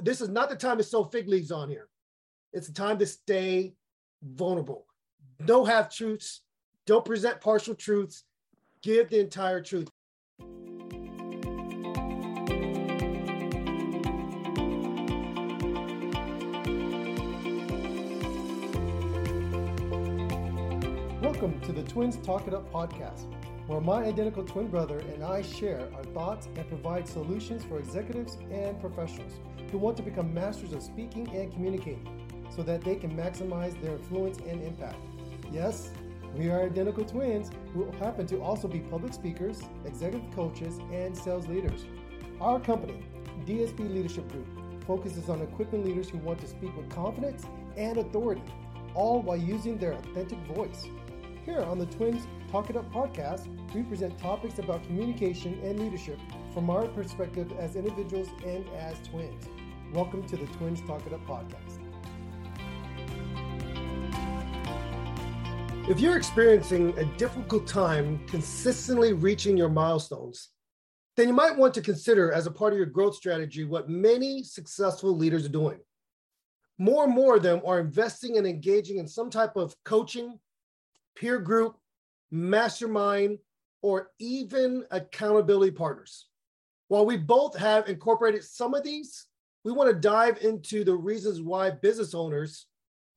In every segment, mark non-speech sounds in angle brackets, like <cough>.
This is not the time to sew fig leaves on here. It's the time to stay vulnerable. No half truths. Don't present partial truths. Give the entire truth. Welcome to the Twins Talk It Up podcast, where my identical twin brother and I share our thoughts and provide solutions for executives and professionals who want to become masters of speaking and communicating so that they can maximize their influence and impact. Yes, we are identical twins who happen to also be public speakers, executive coaches, and sales leaders. Our company, DSB Leadership Group, focuses on equipping leaders who want to speak with confidence and authority, all while using their authentic voice. Here on the Twins Talk It Up podcast, we present topics about communication and leadership from our perspective as individuals and as twins. Welcome to the Twins Talk It Up podcast. If you're experiencing a difficult time consistently reaching your milestones, then you might want to consider as a part of your growth strategy what many successful leaders are doing. More and more of them are investing and engaging in some type of coaching, peer group, mastermind, or even accountability partners. While we both have incorporated some of these, we want to dive into the reasons why business owners,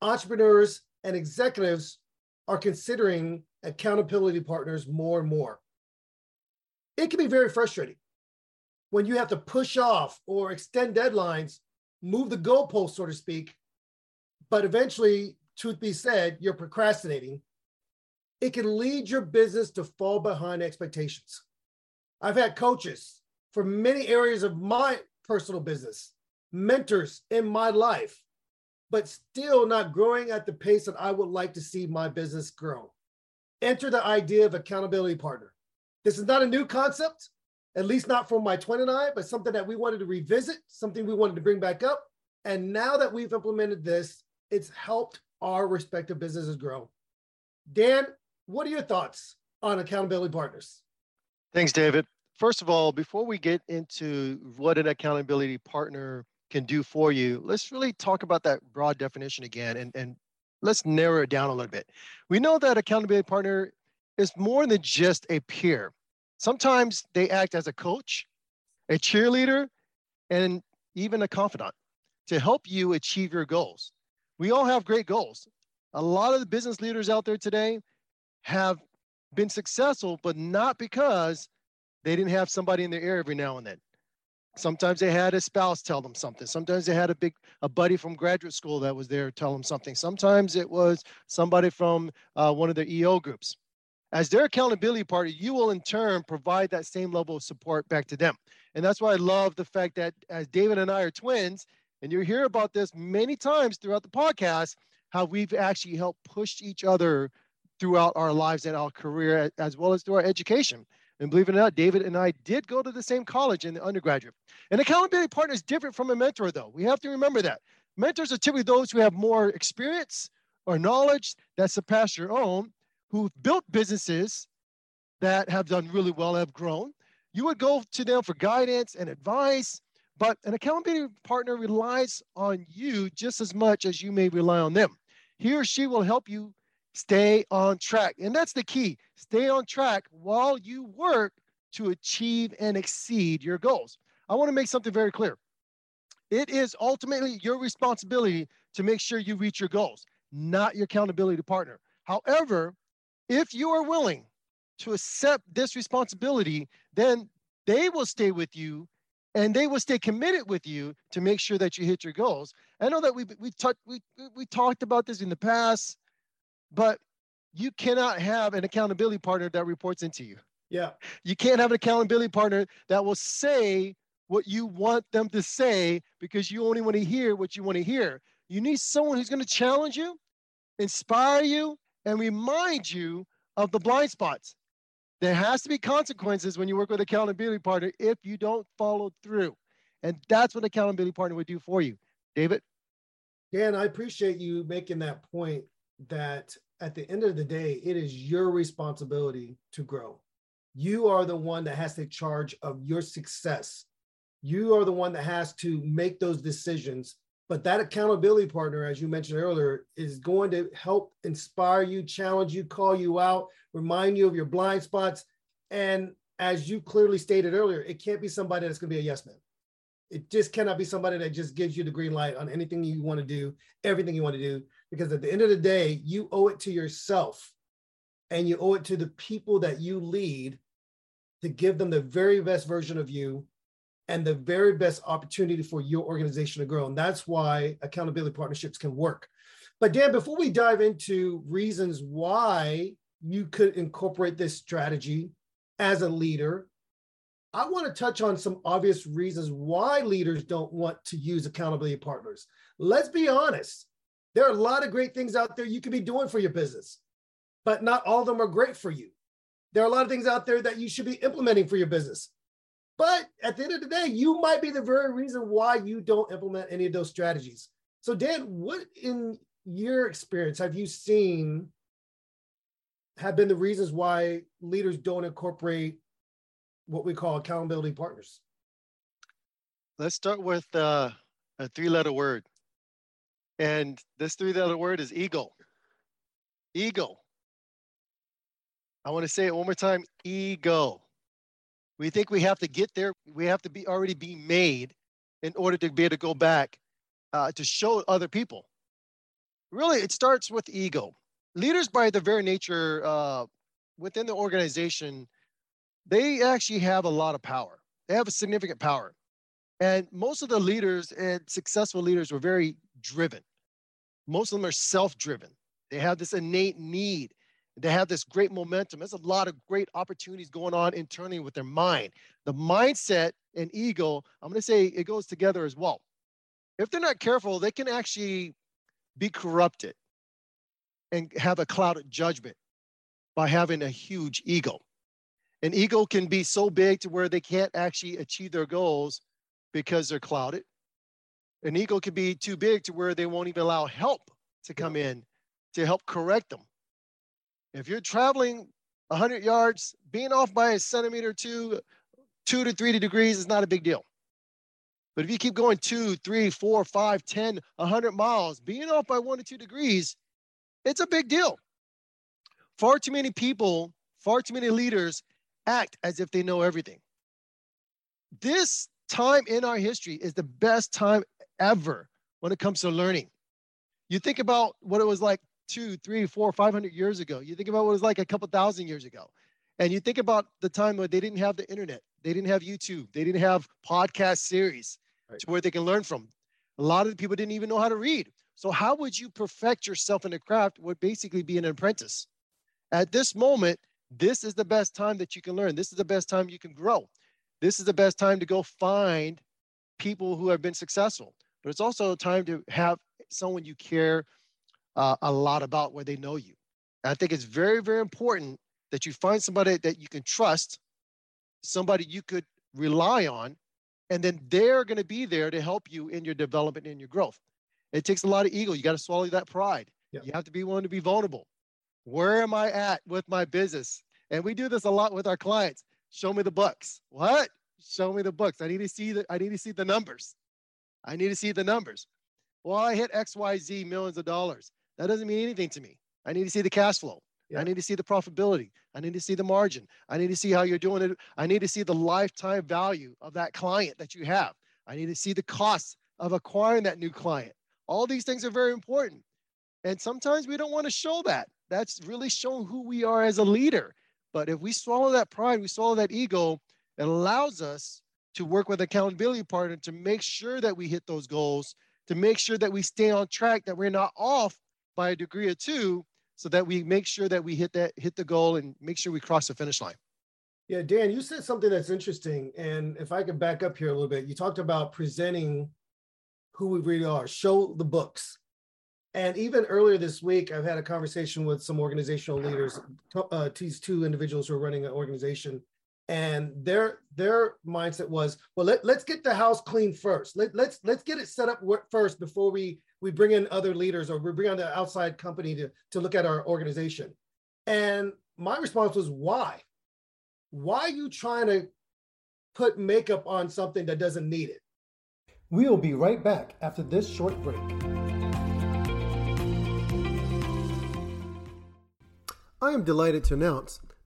entrepreneurs, and executives are considering accountability partners more and more. It can be very frustrating when you have to push off or extend deadlines, move the goalpost, so to speak, but eventually, truth be said, you're procrastinating. It can lead your business to fall behind expectations. I've had coaches for many areas of my personal business, mentors in my life but still not growing at the pace that I would like to see my business grow. Enter the idea of accountability partner. This is not a new concept, at least not from my twin and I, but something that we wanted to revisit, something we wanted to bring back up. And now that we've implemented this, it's helped our respective businesses grow. Dan, what are your thoughts on accountability partners? Thanks, David. First of all, before we get into what an accountability partner can do for you, let's really talk about that broad definition again and, and let's narrow it down a little bit. We know that accountability partner is more than just a peer. Sometimes they act as a coach, a cheerleader, and even a confidant to help you achieve your goals. We all have great goals. A lot of the business leaders out there today have been successful, but not because they didn't have somebody in their ear every now and then. Sometimes they had a spouse tell them something. Sometimes they had a big a buddy from graduate school that was there tell them something. Sometimes it was somebody from uh, one of their EO groups. As their accountability partner, you will in turn provide that same level of support back to them. And that's why I love the fact that as David and I are twins, and you hear about this many times throughout the podcast, how we've actually helped push each other throughout our lives and our career as well as through our education. And believe it or not, David and I did go to the same college in the undergraduate. An accountability partner is different from a mentor, though. We have to remember that. Mentors are typically those who have more experience or knowledge that surpass your own, who've built businesses that have done really well, have grown. You would go to them for guidance and advice, but an accountability partner relies on you just as much as you may rely on them. He or she will help you Stay on track. And that's the key. Stay on track while you work to achieve and exceed your goals. I want to make something very clear. It is ultimately your responsibility to make sure you reach your goals, not your accountability partner. However, if you are willing to accept this responsibility, then they will stay with you and they will stay committed with you to make sure that you hit your goals. I know that we we talked we we talked about this in the past but you cannot have an accountability partner that reports into you. Yeah. You can't have an accountability partner that will say what you want them to say because you only want to hear what you want to hear. You need someone who's going to challenge you, inspire you, and remind you of the blind spots. There has to be consequences when you work with accountability partner if you don't follow through. And that's what accountability partner would do for you. David? Dan, I appreciate you making that point that at the end of the day, it is your responsibility to grow. You are the one that has to charge of your success. You are the one that has to make those decisions. But that accountability partner, as you mentioned earlier, is going to help inspire you, challenge you, call you out, remind you of your blind spots. And as you clearly stated earlier, it can't be somebody that's going to be a yes man. It just cannot be somebody that just gives you the green light on anything you want to do, everything you want to do. Because at the end of the day, you owe it to yourself and you owe it to the people that you lead to give them the very best version of you and the very best opportunity for your organization to grow. And that's why accountability partnerships can work. But Dan, before we dive into reasons why you could incorporate this strategy as a leader, I want to touch on some obvious reasons why leaders don't want to use accountability partners. Let's be honest. There are a lot of great things out there you could be doing for your business, but not all of them are great for you. There are a lot of things out there that you should be implementing for your business. But at the end of the day, you might be the very reason why you don't implement any of those strategies. So, Dan, what in your experience have you seen have been the reasons why leaders don't incorporate what we call accountability partners? Let's start with uh, a three letter word. And this three letter word is ego. Ego. I want to say it one more time ego. We think we have to get there, we have to be already be made in order to be able to go back uh, to show other people. Really, it starts with ego. Leaders, by their very nature, uh, within the organization, they actually have a lot of power. They have a significant power. And most of the leaders and successful leaders were very driven. Most of them are self driven. They have this innate need they have this great momentum. There's a lot of great opportunities going on internally with their mind. The mindset and ego, I'm going to say it goes together as well. If they're not careful, they can actually be corrupted and have a clouded judgment by having a huge ego. An ego can be so big to where they can't actually achieve their goals because they're clouded. An ego can be too big to where they won't even allow help to come in to help correct them if you're traveling 100 yards, being off by a centimeter or two, two to three degrees is not a big deal. But if you keep going two, three, four, five, 10, 100 miles, being off by one to two degrees, it's a big deal. Far too many people, far too many leaders act as if they know everything. This time in our history is the best time ever when it comes to learning. You think about what it was like two, three, four, five hundred years ago. You think about what it was like a couple thousand years ago. And you think about the time when they didn't have the internet, they didn't have YouTube, they didn't have podcast series right. to where they can learn from. A lot of the people didn't even know how to read. So how would you perfect yourself in a craft would basically be an apprentice. At this moment, this is the best time that you can learn. This is the best time you can grow. This is the best time to go find people who have been successful. But it's also a time to have someone you care uh, a lot about where they know you. And I think it's very, very important that you find somebody that you can trust, somebody you could rely on, and then they're going to be there to help you in your development and your growth. It takes a lot of ego. You got to swallow that pride. Yep. You have to be willing to be vulnerable. Where am I at with my business? And we do this a lot with our clients. Show me the books. What? Show me the books. I need to see the I need to see the numbers. I need to see the numbers. Well, I hit XYZ millions of dollars. That doesn't mean anything to me. I need to see the cash flow. Yeah. I need to see the profitability. I need to see the margin. I need to see how you're doing it. I need to see the lifetime value of that client that you have. I need to see the costs of acquiring that new client. All these things are very important. And sometimes we don't want to show that. That's really showing who we are as a leader. But if we swallow that pride, we swallow that ego, it allows us to work with accountability partner to make sure that we hit those goals, to make sure that we stay on track, that we're not off by a degree or two so that we make sure that we hit that hit the goal and make sure we cross the finish line. Yeah, Dan, you said something that's interesting. And if I could back up here a little bit, you talked about presenting who we really are, show the books. And even earlier this week, I've had a conversation with some organizational leaders, uh, these two individuals who are running an organization. And their their mindset was, well, let, let's get the house clean first. Let, let's let's get it set up first before we we bring in other leaders or we bring on the outside company to, to look at our organization. And my response was, why? Why are you trying to put makeup on something that doesn't need it. We'll be right back after this short break. I am delighted to announce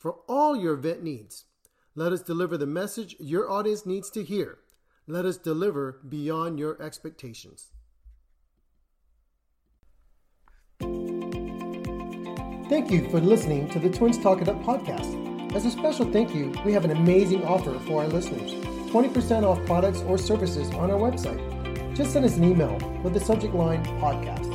for all your event needs. Let us deliver the message your audience needs to hear let us deliver beyond your expectations. Thank you for listening to the Twins Talk It Up podcast. As a special thank you, we have an amazing offer for our listeners 20% off products or services on our website. Just send us an email with the subject line podcast,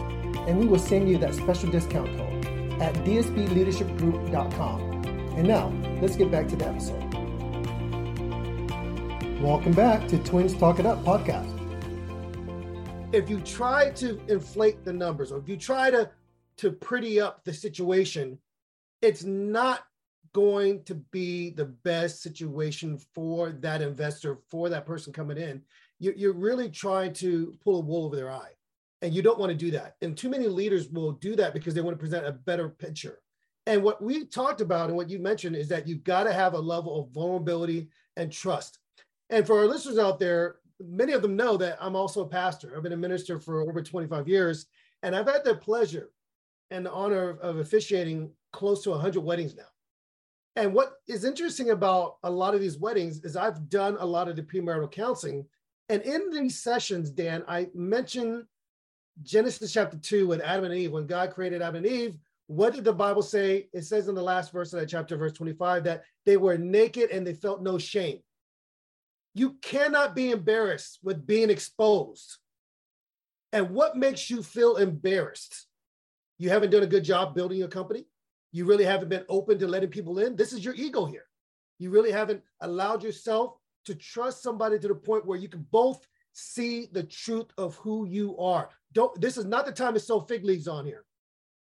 and we will send you that special discount code at dsbleadershipgroup.com. And now, let's get back to the episode. Welcome back to Twins Talk It Up podcast. If you try to inflate the numbers or if you try to to pretty up the situation, it's not going to be the best situation for that investor, for that person coming in. You're really trying to pull a wool over their eye. And you don't want to do that. And too many leaders will do that because they want to present a better picture. And what we talked about and what you mentioned is that you've got to have a level of vulnerability and trust. And for our listeners out there, many of them know that I'm also a pastor. I've been a minister for over 25 years, and I've had the pleasure and the honor of officiating close to 100 weddings now. And what is interesting about a lot of these weddings is I've done a lot of the premarital counseling. And in these sessions, Dan, I mentioned Genesis chapter 2 with Adam and Eve. When God created Adam and Eve, what did the Bible say? It says in the last verse of that chapter, verse 25, that they were naked and they felt no shame. You cannot be embarrassed with being exposed. And what makes you feel embarrassed? You haven't done a good job building your company. You really haven't been open to letting people in. This is your ego here. You really haven't allowed yourself to trust somebody to the point where you can both see the truth of who you are. Don't this is not the time to sew fig leaves on here.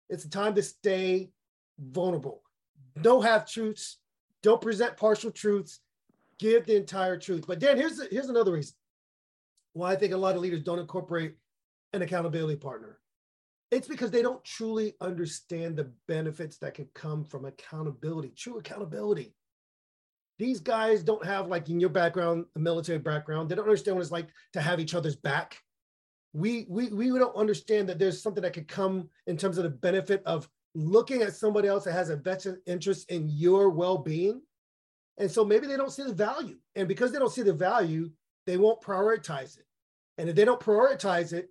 It's the time to stay vulnerable. Don't have truths. Don't present partial truths give the entire truth. But Dan, here's here's another reason why I think a lot of leaders don't incorporate an accountability partner. It's because they don't truly understand the benefits that can come from accountability, true accountability. These guys don't have, like in your background, a military background. They don't understand what it's like to have each other's back. We we we don't understand that there's something that could come in terms of the benefit of looking at somebody else that has a vested interest in your well-being and so maybe they don't see the value. And because they don't see the value, they won't prioritize it. And if they don't prioritize it,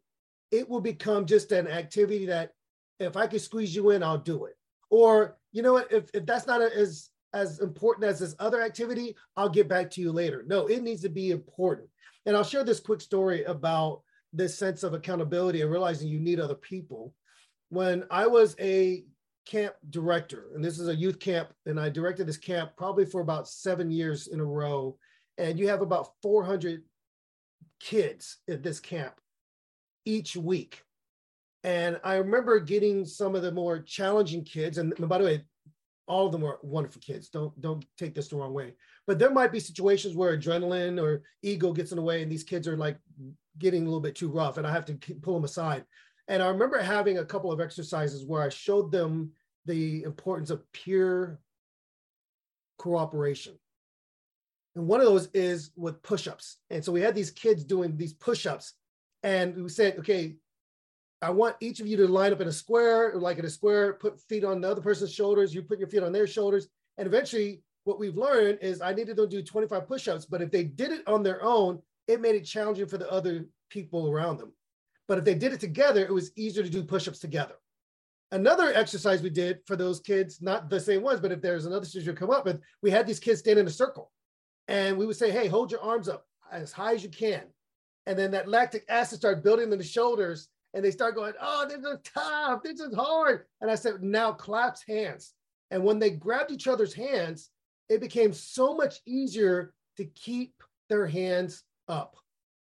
it will become just an activity that if I can squeeze you in, I'll do it. Or, you know what, if, if that's not as as important as this other activity, I'll get back to you later. No, it needs to be important. And I'll share this quick story about this sense of accountability and realizing you need other people. When I was a camp director, and this is a youth camp, and I directed this camp probably for about seven years in a row. And you have about 400 kids at this camp each week. And I remember getting some of the more challenging kids, and by the way, all of them are wonderful kids. Don't don't take this the wrong way. But there might be situations where adrenaline or ego gets in the way, and these kids are like getting a little bit too rough, and I have to pull them aside. And I remember having a couple of exercises where I showed them the importance of peer cooperation. And one of those is with push ups. And so we had these kids doing these push ups. And we said, okay, I want each of you to line up in a square, like in a square, put feet on the other person's shoulders. You put your feet on their shoulders. And eventually what we've learned is I needed them to do 25 push-ups, but if they did it on their own, it made it challenging for the other people around them. But if they did it together, it was easier to do push-ups together. Another exercise we did for those kids, not the same ones, but if there's another situation come up with, we had these kids stand in a circle. And we would say, hey, hold your arms up as high as you can. And then that lactic acid started building in the shoulders and they start going, oh, this is tough, this is hard. And I said, now clasp hands. And when they grabbed each other's hands, it became so much easier to keep their hands up.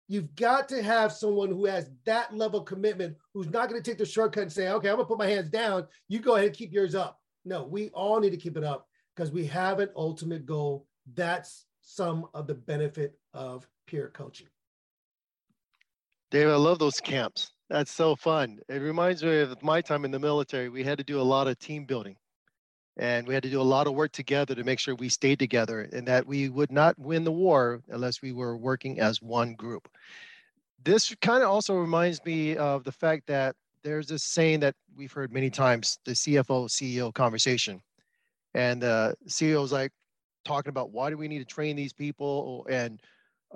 You've got to have someone who has that level of commitment, who's not going to take the shortcut and say, okay, I'm going to put my hands down. You go ahead and keep yours up. No, we all need to keep it up because we have an ultimate goal. That's some of the benefit of peer coaching. Dave, I love those camps. That's so fun. It reminds me of my time in the military. We had to do a lot of team building and we had to do a lot of work together to make sure we stayed together and that we would not win the war unless we were working as one group. This kind of also reminds me of the fact that there's this saying that we've heard many times the CFO CEO conversation. And the CEO is like talking about why do we need to train these people and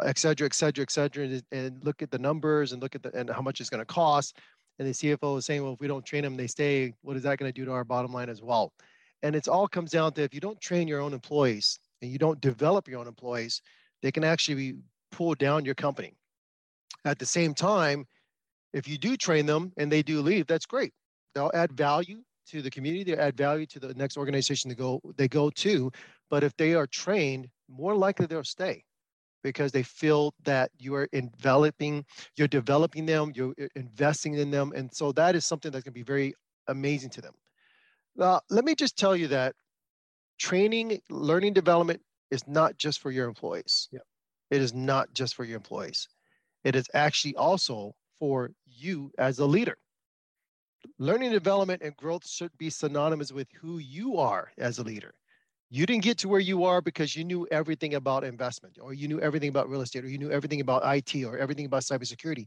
et cetera, et cetera, et cetera, and, and look at the numbers and look at the, and how much it's going to cost. And the CFO is saying, well, if we don't train them, they stay. What is that going to do to our bottom line as well? And it's all comes down to if you don't train your own employees and you don't develop your own employees, they can actually pull down your company. At the same time, if you do train them and they do leave, that's great. They'll add value to the community, they add value to the next organization they go they go to. But if they are trained, more likely they'll stay because they feel that you are enveloping, you're developing them, you're investing in them. And so that is something that's to be very amazing to them. Now, let me just tell you that training, learning development is not just for your employees. Yep. It is not just for your employees. It is actually also for you as a leader. Learning development and growth should be synonymous with who you are as a leader. You didn't get to where you are because you knew everything about investment, or you knew everything about real estate, or you knew everything about IT, or everything about cybersecurity.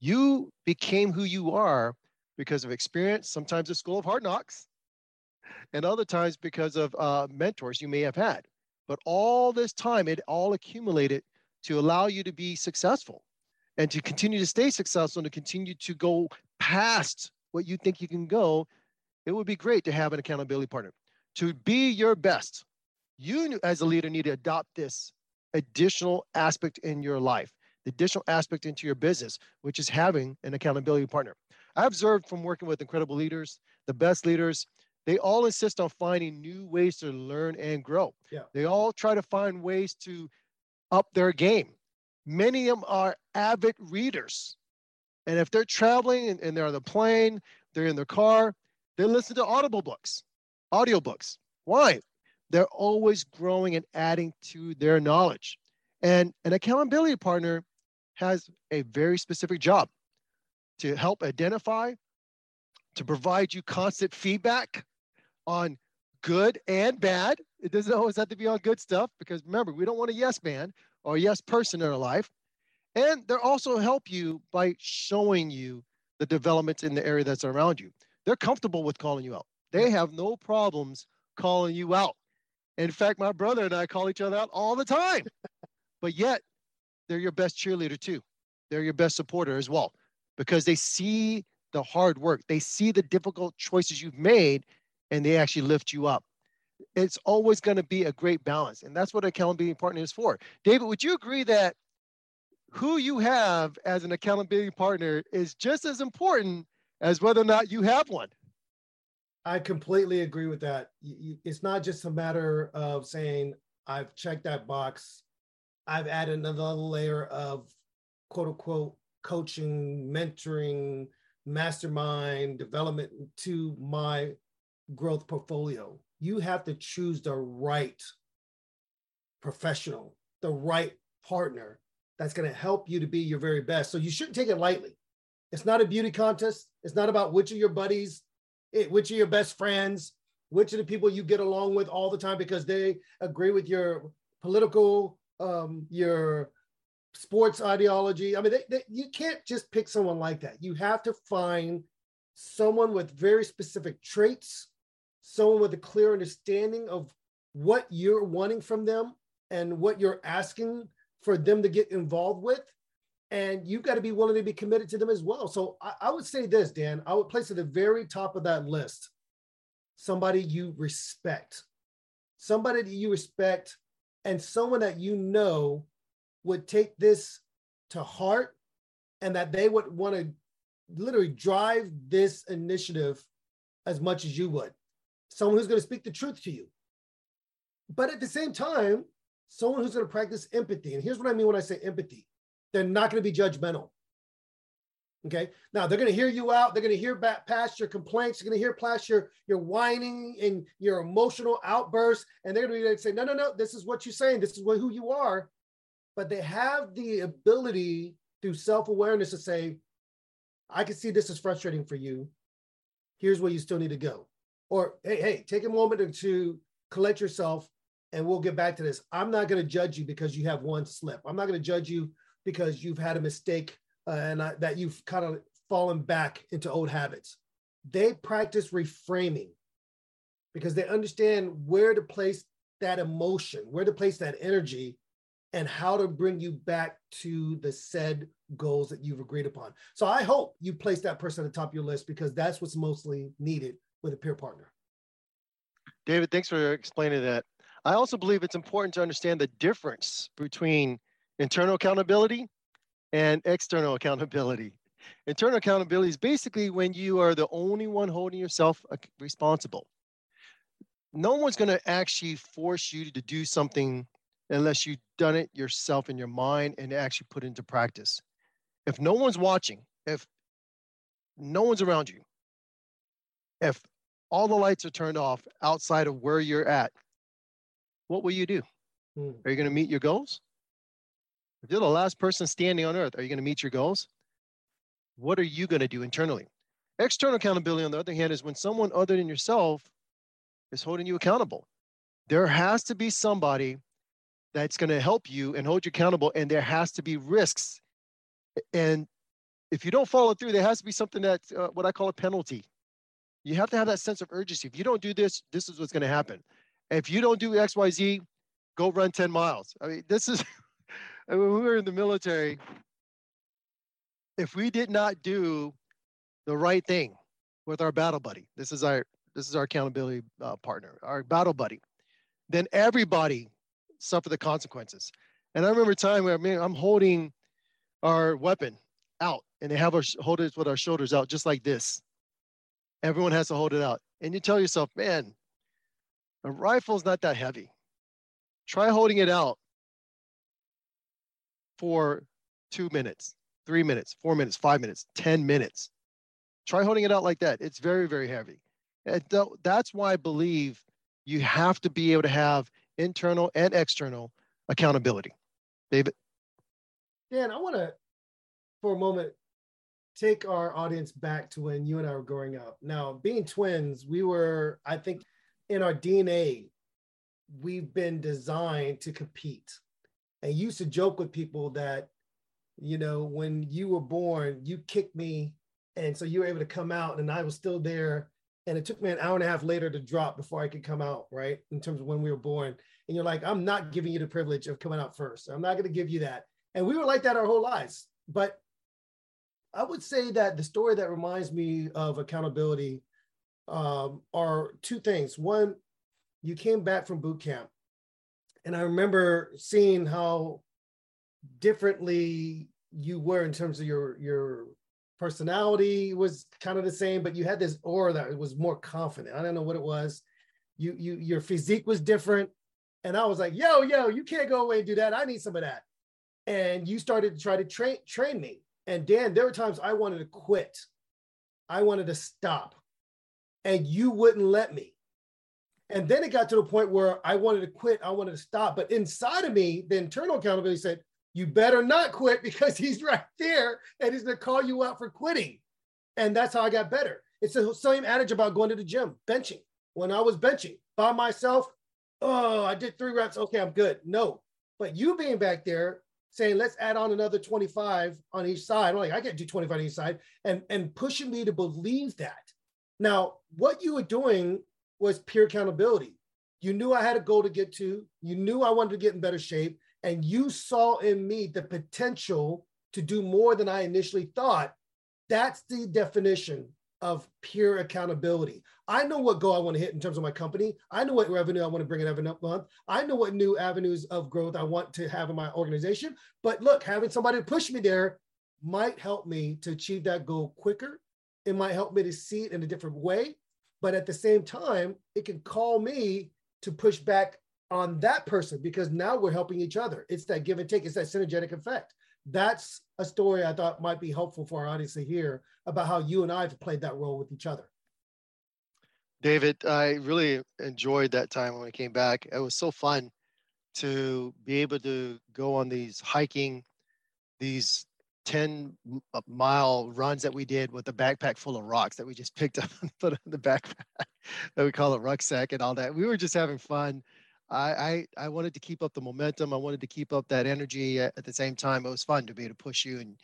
You became who you are because of experience, sometimes a school of hard knocks, and other times because of uh, mentors you may have had. But all this time, it all accumulated to allow you to be successful and to continue to stay successful and to continue to go past what you think you can go. It would be great to have an accountability partner to be your best. You, as a leader, need to adopt this additional aspect in your life, the additional aspect into your business, which is having an accountability partner. I observed from working with incredible leaders, the best leaders, they all insist on finding new ways to learn and grow. Yeah. They all try to find ways to up their game. Many of them are avid readers. And if they're traveling and, and they're on the plane, they're in their car, they listen to audible books, audiobooks. Why? They're always growing and adding to their knowledge. And an accountability partner has a very specific job to help identify, to provide you constant feedback, on good and bad. It doesn't always have to be on good stuff because remember, we don't want a yes man or a yes person in our life. And they also help you by showing you the developments in the area that's around you. They're comfortable with calling you out. They have no problems calling you out. In fact, my brother and I call each other out all the time. <laughs> but yet, they're your best cheerleader too. They're your best supporter as well because they see the hard work. They see the difficult choices you've made and they actually lift you up. It's always going to be a great balance. And that's what accountability partner is for. David, would you agree that who you have as an accountability partner is just as important as whether or not you have one? I completely agree with that. It's not just a matter of saying, I've checked that box, I've added another layer of quote unquote coaching, mentoring, mastermind development to my growth portfolio. You have to choose the right professional, the right partner that's going to help you to be your very best. So you shouldn't take it lightly. It's not a beauty contest. It's not about which of your buddies, eh, which of your best friends, which of the people you get along with all the time because they agree with your political, um, your sports ideology. I mean, they, they, you can't just pick someone like that. You have to find someone with very specific traits someone with a clear understanding of what you're wanting from them and what you're asking for them to get involved with. And you've got to be willing to be committed to them as well. So I, I would say this, Dan, I would place at the very top of that list somebody you respect, somebody that you respect, and someone that you know would take this to heart and that they would want to literally drive this initiative as much as you would. Someone who's going to speak the truth to you. But at the same time, someone who's going to practice empathy. And here's what I mean when I say empathy they're not going to be judgmental. Okay. Now they're going to hear you out. They're going to hear back past your complaints. They're going to hear past your, your whining and your emotional outbursts. And they're going to say, no, no, no, this is what you're saying. This is what, who you are. But they have the ability through self awareness to say, I can see this is frustrating for you. Here's where you still need to go. Or, hey, hey, take a moment or two, collect yourself and we'll get back to this. I'm not going to judge you because you have one slip. I'm not going to judge you because you've had a mistake uh, and I, that you've kind of fallen back into old habits. They practice reframing because they understand where to place that emotion, where to place that energy, and how to bring you back to the said goals that you've agreed upon. So I hope you place that person at the top of your list because that's what's mostly needed with a peer partner. David, thanks for explaining that. I also believe it's important to understand the difference between internal accountability and external accountability. Internal accountability is basically when you are the only one holding yourself uh, responsible. No one's going to actually force you to do something unless you've done it yourself in your mind and actually put into practice. If no one's watching, if no one's around you, if all the lights are turned off outside of where you're at, what will you do? Hmm. Are you going to meet your goals? If you're the last person standing on earth, are you going to meet your goals? What are you going to do internally? External accountability, on the other hand, is when someone other than yourself is holding you accountable. There has to be somebody that's going to help you and hold you accountable, and there has to be risks. And if you don't follow through, there has to be something that's uh, what I call a penalty. You have to have that sense of urgency. If you don't do this, this is what's going to happen. If you don't do X, Y, Z, go run 10 miles. I mean, this is <laughs> when we were in the military. If we did not do the right thing with our battle buddy, this is our this is our accountability uh, partner, our battle buddy, then everybody suffer the consequences. And I remember a time where I mean, I'm holding our weapon out, and they have us hold it with our shoulders out, just like this. Everyone has to hold it out. And you tell yourself, man, a rifle's not that heavy. Try holding it out for two minutes, three minutes, four minutes, five minutes, 10 minutes. Try holding it out like that. It's very, very heavy. And that's why I believe you have to be able to have internal and external accountability. David? Dan, I want to, for a moment, take our audience back to when you and I were growing up. Now, being twins, we were, I think, in our DNA, we've been designed to compete. And used to joke with people that, you know, when you were born, you kicked me. And so you were able to come out, and I was still there. And it took me an hour and a half later to drop before I could come out, right? In terms of when we were born. And you're like, I'm not giving you the privilege of coming out first. I'm not going to give you that. And we were like that our whole lives. But I would say that the story that reminds me of accountability um, are two things. One, you came back from boot camp, and I remember seeing how differently you were in terms of your your personality was kind of the same, but you had this aura that was more confident. I don't know what it was. You you your physique was different, and I was like, yo yo, you can't go away and do that. I need some of that. And you started to try to train train me and Dan, there were times I wanted to quit. I wanted to stop. And you wouldn't let me. And then it got to the point where I wanted to quit. I wanted to stop. But inside of me, the internal accountability said, you better not quit because <laughs> he's right there and he's going to call you out for quitting. And that's how I got better. It's the same adage about going to the gym, benching. When I was benching by myself, oh, I did three reps. Okay, I'm good. No. But you being back there saying let's add on another 25 on each side. I'm like, I can't do 25 on each side, and and pushing me to believe that. Now, what you were doing was peer accountability. You knew I had a goal to get to. You knew I wanted to get in better shape. And you saw in me the potential to do more than I initially thought. That's the definition of pure accountability. I know what goal I want to hit in terms of my company. I know what revenue I want to bring in every month. I know what new avenues of growth I want to have in my organization. But look, having somebody to push me there might help me to achieve that goal quicker. It might help me to see it in a different way. But at the same time, it can call me to push back on that person because now we're helping each other. It's that give and take, it's that synergetic effect. That's a story I thought might be helpful for our audience to hear about how you and I have played that role with each other. David, I really enjoyed that time when we came back. It was so fun to be able to go on these hiking, these 10 uh, mile runs that we did with a backpack full of rocks that we just picked up <laughs> and put on the backpack that we call it rucksack and all that. We were just having fun. I, I, I wanted to keep up the momentum. I wanted to keep up that energy at, at the same time. It was fun to be able to push you and,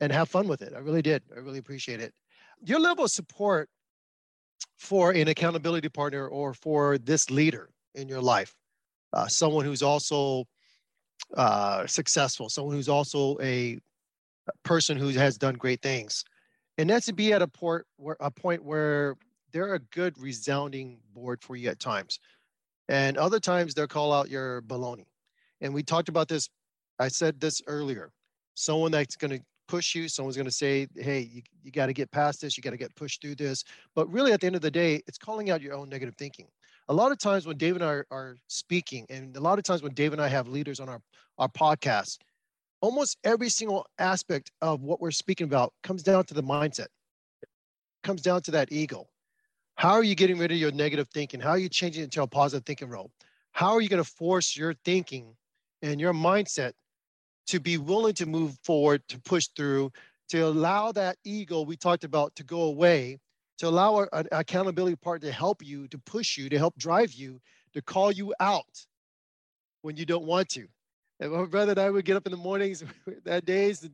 and have fun with it. I really did. I really appreciate it. Your level of support for an accountability partner or for this leader in your life, uh, someone who's also uh, successful, someone who's also a person who has done great things. And that's to be at a port where a point where they're a good resounding board for you at times. And other times they'll call out your baloney. And we talked about this. I said this earlier. Someone that's going to push you, someone's going to say, hey, you, you got to get past this, you got to get pushed through this. But really, at the end of the day, it's calling out your own negative thinking. A lot of times when Dave and I are, are speaking, and a lot of times when Dave and I have leaders on our, our podcast, almost every single aspect of what we're speaking about comes down to the mindset, comes down to that ego. How are you getting rid of your negative thinking? How are you changing it into a positive thinking role? How are you going to force your thinking and your mindset to be willing to move forward, to push through, to allow that ego we talked about to go away, to allow an accountability partner to help you, to push you, to help drive you, to call you out when you don't want to. And my brother and I would get up in the mornings <laughs> that days.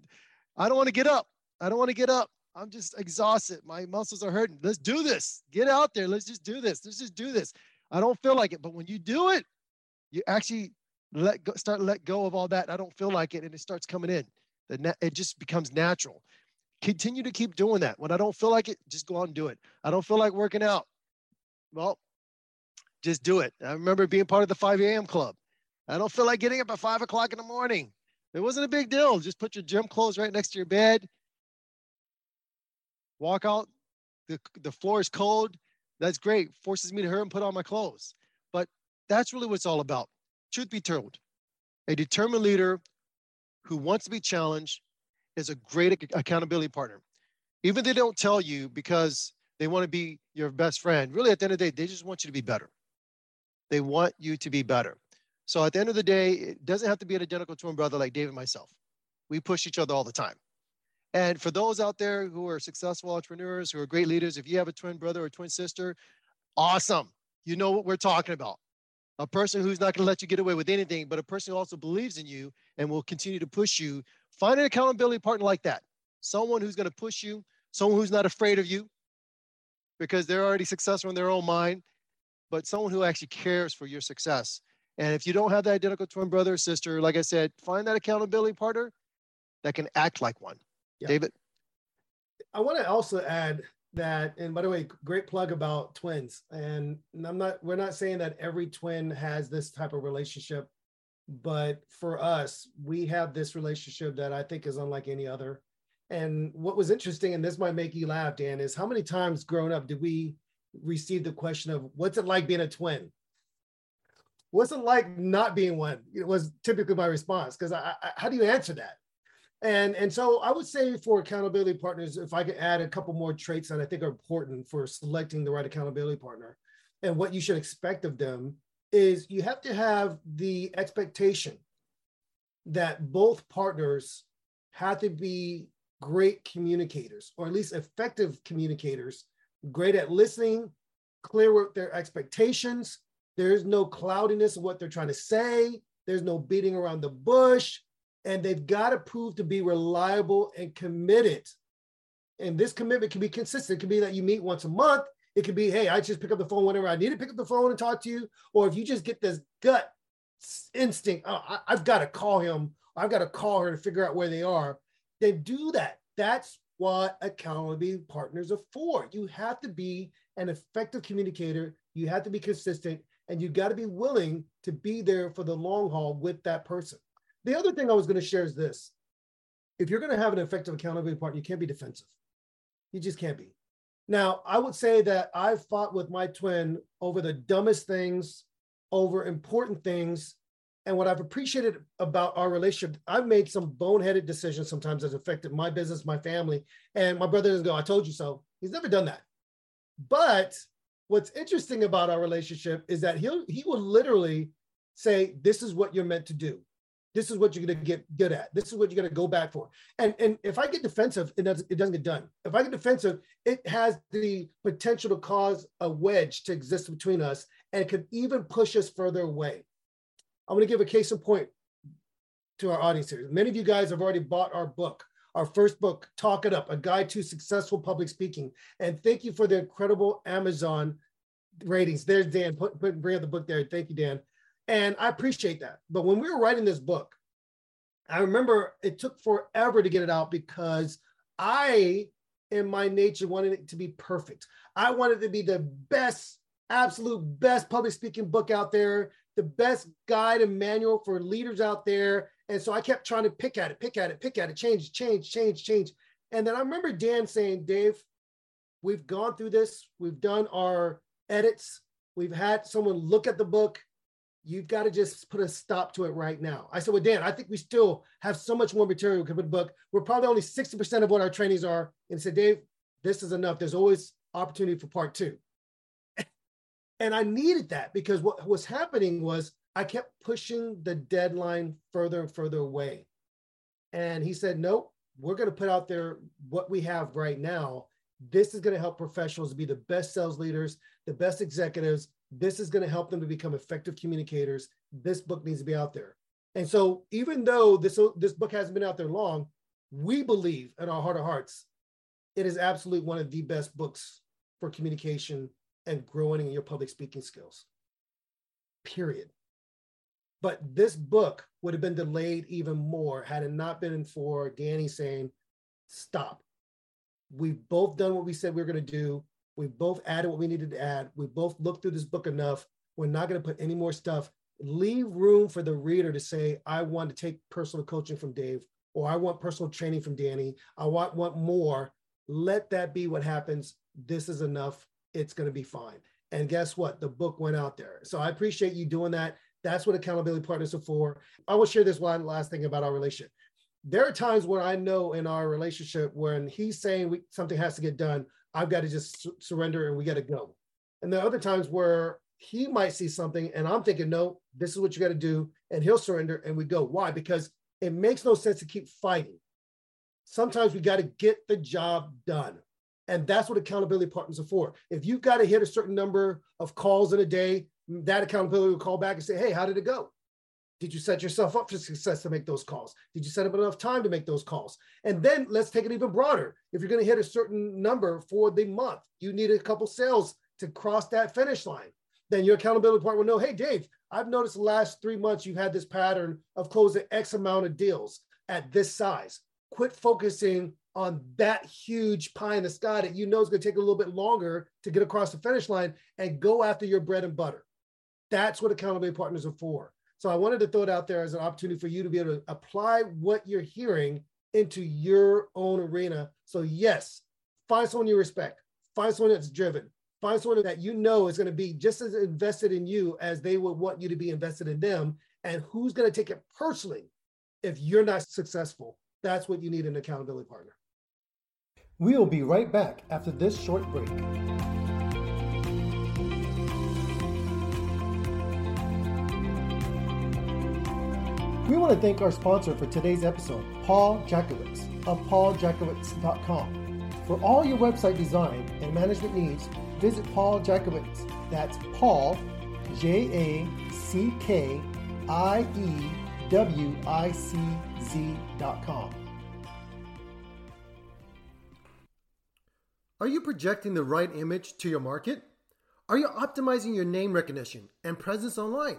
I don't want to get up. I don't want to get up. I'm just exhausted. My muscles are hurting. Let's do this. Get out there. Let's just do this. Let's just do this. I don't feel like it. But when you do it, you actually let go, start let go of all that. I don't feel like it, and it starts coming in. It just becomes natural. Continue to keep doing that. When I don't feel like it, just go out and do it. I don't feel like working out. Well, just do it. I remember being part of the 5 a.m. club. I don't feel like getting up at five o'clock in the morning. It wasn't a big deal. Just put your gym clothes right next to your bed. Walk out. The, the floor is cold. That's great. Forces me to hurry and put on my clothes. But that's really what it's all about. Truth be told, a determined leader who wants to be challenged is a great accountability partner. Even they don't tell you because they want to be your best friend, really at the end of the day, they just want you to be better. They want you to be better. So at the end of the day, it doesn't have to be an identical twin brother like David and myself. We push each other all the time. And for those out there who are successful entrepreneurs, who are great leaders, if you have a twin brother or twin sister, awesome. You know what we're talking about. A person who's not going to let you get away with anything, but a person who also believes in you and will continue to push you. Find an accountability partner like that. Someone who's going to push you, someone who's not afraid of you because they're already successful in their own mind, but someone who actually cares for your success and if you don't have that identical twin brother or sister, like I said, find that accountability partner that can act like one. Yeah. David? I want to also add that, and by the way, great plug about twins. And I'm not, we're not saying that every twin has this type of relationship, but for us, we have this relationship that I think is unlike any other. And what was interesting, and this might make you laugh, Dan, is how many times growing up did we receive the question of what's it like being a twin? what's it like not being one? It was typically my response because I, I, how do you answer that? And and so I would say for accountability partners, if I could add a couple more traits that I think are important for selecting the right accountability partner, and what you should expect of them is you have to have the expectation that both partners have to be great communicators, or at least effective communicators, great at listening, clear with their expectations, there's no cloudiness of what they're trying to say. There's no beating around the bush. And they've got to prove to be reliable and committed. And this commitment can be consistent. It can be that you meet once a month. It could be, hey, I just pick up the phone whenever I need to pick up the phone and talk to you. Or if you just get this gut instinct, oh, I, I've got to call him, I've got to call her to figure out where they are, then do that. That's what accountability partners are for. You have to be an effective communicator, you have to be consistent, and you got to be willing to be there for the long haul with that person. The other thing I was going to share is this if you're going to have an effective accountability partner, you can't be defensive. You just can't be. Now, I would say that I've fought with my twin over the dumbest things, over important things. And what I've appreciated about our relationship, I've made some boneheaded decisions sometimes that's affected my business, my family. And my brother doesn't go, I told you so. He's never done that. But what's interesting about our relationship is that he'll he will literally say, This is what you're meant to do. This is what you're going to get good at. This is what you're going to go back for. And and if I get defensive, it doesn't it doesn't get done. If I get defensive, it has the potential to cause a wedge to exist between us, and it could even push us further away. I'm going to give a case in point to our audience here. Many of you guys have already bought our book, our first book, Talk It Up: A Guide to Successful Public Speaking. And thank you for the incredible Amazon ratings. There's Dan. Put, put bring up the book there. Thank you, Dan. And I appreciate that. But when we were writing this book, I remember it took forever to get it out because I, in my nature, wanted it to be perfect. I wanted it to be the best, absolute best public speaking book out there, the best guide and manual for leaders out there. And so I kept trying to pick at it, pick at it, pick at it, change, change, change, change. And then I remember Dan saying, Dave, we've gone through this, we've done our edits, we've had someone look at the book you've got to just put a stop to it right now. I said, well, Dan, I think we still have so much more material we could put in the book. We're probably only 60% of what our trainings are. And said, Dave, this is enough. There's always opportunity for part two. <laughs> and I needed that because what was happening was I kept pushing the deadline further and further away. And he said, nope, we're going to put out there what we have right now. This is going to help professionals be the best sales leaders, the best executives, this is going to help them to become effective communicators. This book needs to be out there. And so, even though this, this book hasn't been out there long, we believe in our heart of hearts, it is absolutely one of the best books for communication and growing in your public speaking skills. Period. But this book would have been delayed even more had it not been for Danny saying, stop. We've both done what we said we were going to do. We both added what we needed to add. We both looked through this book enough. We're not going to put any more stuff. Leave room for the reader to say, I want to take personal coaching from Dave, or I want personal training from Danny. I want, want more. Let that be what happens. This is enough. It's going to be fine. And guess what? The book went out there. So I appreciate you doing that. That's what accountability partners are for. I will share this one last thing about our relationship. There are times when I know in our relationship when he's saying we, something has to get done, I've got to just su- surrender and we got to go. And there are other times where he might see something and I'm thinking, no, this is what you got to do. And he'll surrender and we go. Why? Because it makes no sense to keep fighting. Sometimes we got to get the job done. And that's what accountability partners are for. If you've got to hit a certain number of calls in a day, that accountability will call back and say, hey, how did it go? Did you set yourself up for success to make those calls? Did you set up enough time to make those calls? And then let's take it even broader. If you're going to hit a certain number for the month, you need a couple sales to cross that finish line. Then your accountability partner will know, hey, Dave, I've noticed the last three months you've had this pattern of closing X amount of deals at this size. Quit focusing on that huge pie in the sky that you know is going to take a little bit longer to get across the finish line and go after your bread and butter. That's what accountability partners are for. So I wanted to throw it out there as an opportunity for you to be able to apply what you're hearing into your own arena. So yes, find someone you respect, find someone that's driven, find someone that you know is going to be just as invested in you as they would want you to be invested in them, and who's going to take it personally if you're not successful. That's what you need an accountability partner. We will be right back after this short break. We want to thank our sponsor for today's episode, Paul Jackiewicz of pauljackiewicz.com. For all your website design and management needs, visit Paul Jackiewicz. That's Paul, J A C K I E W I C Z.com. Are you projecting the right image to your market? Are you optimizing your name recognition and presence online?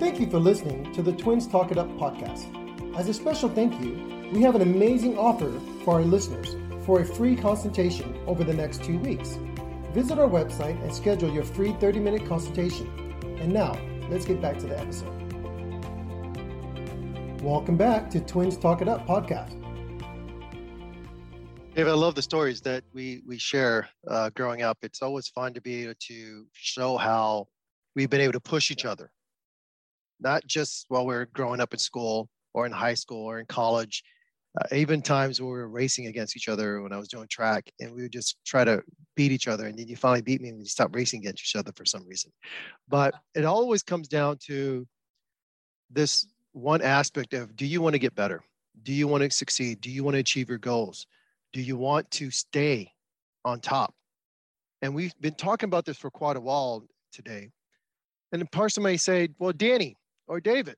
Thank you for listening to the Twins Talk It Up podcast. As a special thank you, we have an amazing offer for our listeners for a free consultation over the next two weeks. Visit our website and schedule your free 30 minute consultation. And now, let's get back to the episode. Welcome back to Twins Talk It Up podcast. Dave, I love the stories that we we share uh, growing up. It's always fun to be able to show how we've been able to push each other not just while we're growing up in school or in high school or in college, uh, even times where we were racing against each other when I was doing track and we would just try to beat each other. And then you finally beat me and you stop racing against each other for some reason. But it always comes down to this one aspect of do you want to get better? Do you want to succeed? Do you want to achieve your goals? Do you want to stay on top? And we've been talking about this for quite a while today. And the person may say, well, Danny, or David.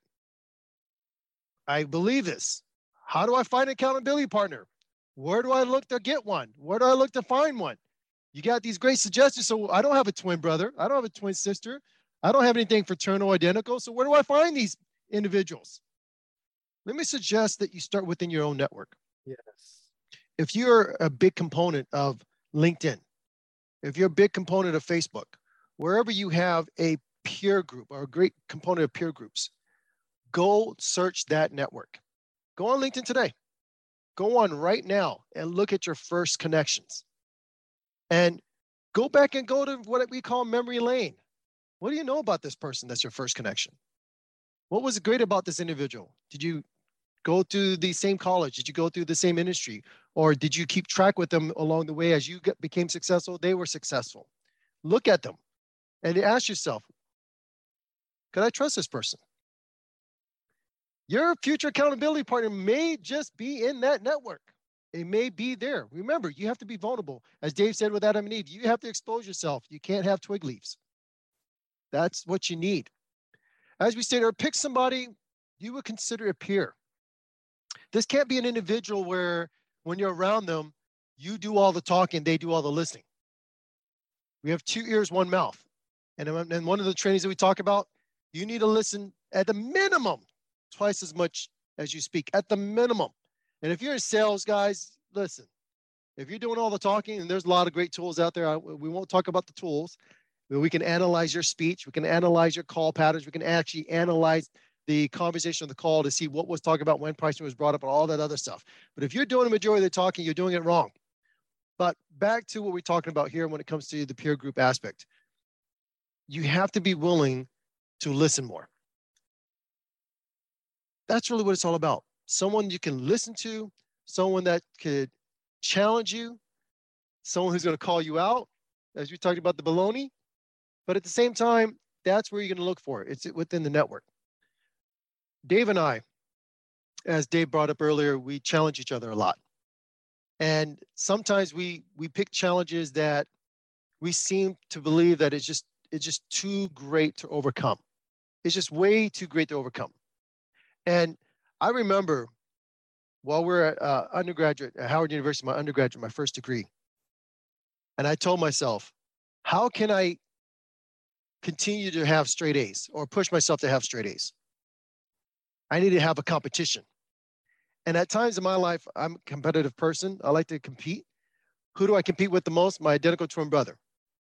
I believe this. How do I find an accountability partner? Where do I look to get one? Where do I look to find one? You got these great suggestions. So I don't have a twin brother. I don't have a twin sister. I don't have anything fraternal identical. So where do I find these individuals? Let me suggest that you start within your own network. Yes. If you're a big component of LinkedIn, if you're a big component of Facebook, wherever you have a peer group or a great component of peer groups, go search that network. Go on LinkedIn today. Go on right now and look at your first connections. And go back and go to what we call memory lane. What do you know about this person that's your first connection? What was great about this individual? Did you go to the same college? Did you go through the same industry? Or did you keep track with them along the way as you became successful? They were successful. Look at them and ask yourself, could I trust this person? Your future accountability partner may just be in that network. It may be there. Remember, you have to be vulnerable. As Dave said with Adam and Eve, you have to expose yourself. You can't have twig leaves. That's what you need. As we stated, pick somebody you would consider a peer. This can't be an individual where when you're around them, you do all the talking, they do all the listening. We have two ears, one mouth. And, um, and one of the trainings that we talk about you need to listen at the minimum twice as much as you speak, at the minimum. And if you're in sales, guys, listen. If you're doing all the talking, and there's a lot of great tools out there, we won't talk about the tools. We can analyze your speech, we can analyze your call patterns, we can actually analyze the conversation of the call to see what was talked about when pricing was brought up and all that other stuff. But if you're doing a majority of the talking, you're doing it wrong. But back to what we're talking about here when it comes to the peer group aspect. You have to be willing to listen more. That's really what it's all about. Someone you can listen to, someone that could challenge you, someone who's going to call you out, as we talked about the baloney. But at the same time, that's where you're going to look for it. It's within the network. Dave and I, as Dave brought up earlier, we challenge each other a lot. And sometimes we we pick challenges that we seem to believe that it's just it's just too great to overcome is just way too great to overcome. And I remember while we are at uh, undergraduate at Howard University, my undergraduate, my first degree, and I told myself, how can I continue to have straight A's or push myself to have straight A's? I need to have a competition. And at times in my life, I'm a competitive person. I like to compete. Who do I compete with the most? My identical twin brother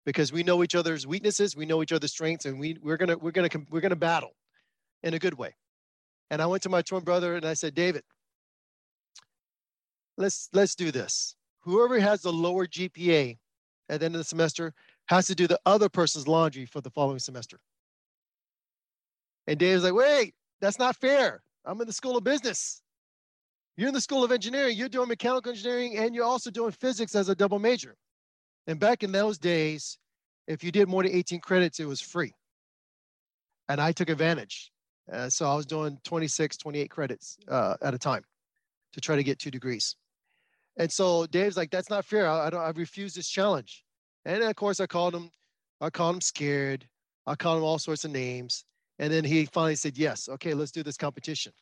because we know each other's weaknesses, we know each other's strengths, and we we're gonna we're gonna we're gonna battle in a good way. And I went to my twin brother and I said, David, let's let's do this. Whoever has the lower GPA at the end of the semester has to do the other person's laundry for the following semester. And David's like, wait, that's not fair. I'm in the school of business. You're in the school of engineering. You're doing mechanical engineering and you're also doing physics as a double major. And back in those days, if you did more than 18 credits, it was free. And I took advantage. Uh, so I was doing 26, 28 credits uh, at a time to try to get two degrees. And so Dave's like, that's not fair. I, I don't, I refuse this challenge. And of course, I called him, I called him scared. I called him all sorts of names. And then he finally said, yes, okay, let's do this competition.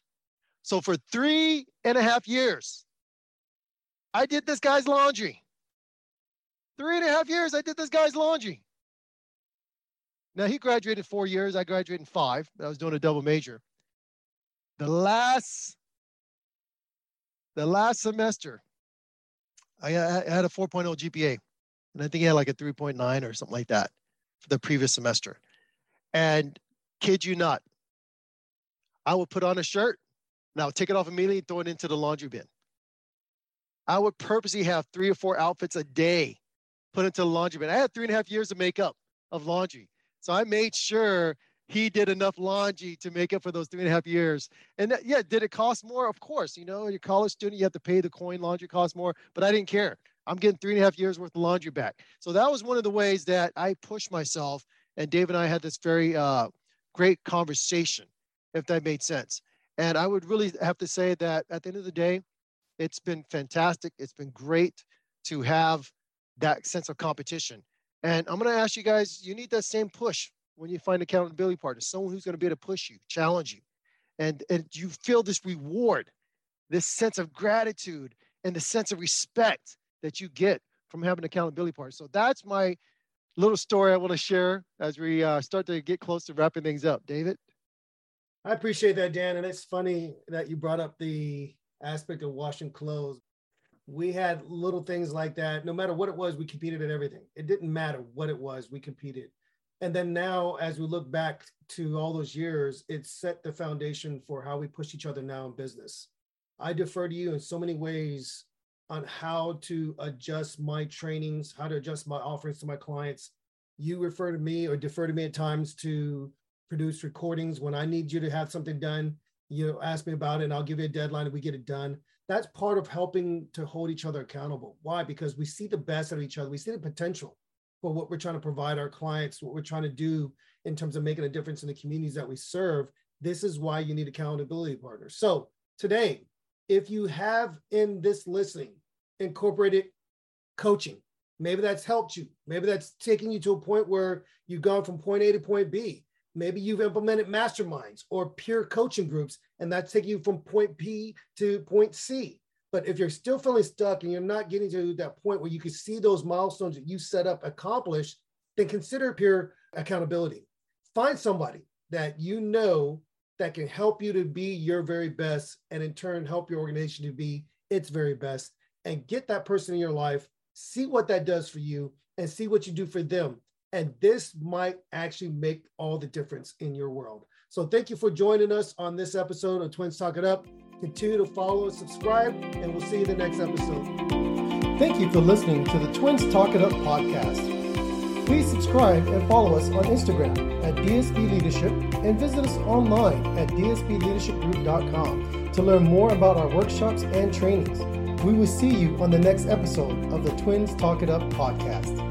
So for three and a half years, I did this guy's laundry. Three and a half years, I did this guy's laundry. Now he graduated four years. I graduated in five. I was doing a double major. The last, the last semester, I, had a 4.0 GPA, and I think he had like a 3.9 or something like that for the previous semester. And kid you not, I would put on a shirt, and I would take it off immediately and throw it into the laundry bin. I would purposely have three or four outfits a day put into the laundry bin. I had three and a half years of makeup of laundry. So I made sure he did enough laundry to make up for those three and a half years. And that, yeah, did it cost more? Of course. You know, you're a college student, you have to pay the coin laundry costs more, but I didn't care. I'm getting three and a half years worth of laundry back. So that was one of the ways that I pushed myself. And Dave and I had this very uh, great conversation, if that made sense. And I would really have to say that at the end of the day, it's been fantastic. It's been great to have that sense of competition. And I'm going to ask you guys, you need that same push when you find accountability partner, someone who's going to be able to push you, challenge you. And, and you feel this reward, this sense of gratitude and the sense of respect that you get from having accountability partner. So that's my little story I want to share as we uh, start to get close to wrapping things up. David? I appreciate that, Dan. And it's funny that you brought up the aspect of washing clothes we had little things like that. No matter what it was, we competed at everything. It didn't matter what it was, we competed. And then now, as we look back to all those years, it set the foundation for how we push each other now in business. I defer to you in so many ways on how to adjust my trainings, how to adjust my offerings to my clients. You refer to me or defer to me at times to produce recordings when I need you to have something done. You ask me about it, and I'll give you a deadline, and we get it done that's part of helping to hold each other accountable. Why? Because we see the best of each other. We see the potential for what we're trying to provide our clients, what we're trying to do in terms of making a difference in the communities that we serve. This is why you need accountability partners. So today, if you have in this listening incorporated coaching, maybe that's helped you. Maybe that's taking you to a point where you've gone from point A to point B. Maybe you've implemented masterminds or peer coaching groups, and that's taking you from point P to point C. But if you're still feeling stuck and you're not getting to that point where you can see those milestones that you set up accomplished, then consider peer accountability. Find somebody that you know that can help you to be your very best and in turn help your organization to be its very best and get that person in your life, see what that does for you and see what you do for them and this might actually make all the difference in your world. So thank you for joining us on this episode of Twins Talk It Up. Continue to follow and subscribe, and we'll see you in the next episode. Thank you for listening to the Twins Talk It Up podcast. Please subscribe and follow us on Instagram at DSB Leadership and visit us online at dsbleadershipgroup.com to learn more about our workshops and trainings. We will see you on the next episode of the Twins Talk It Up podcast.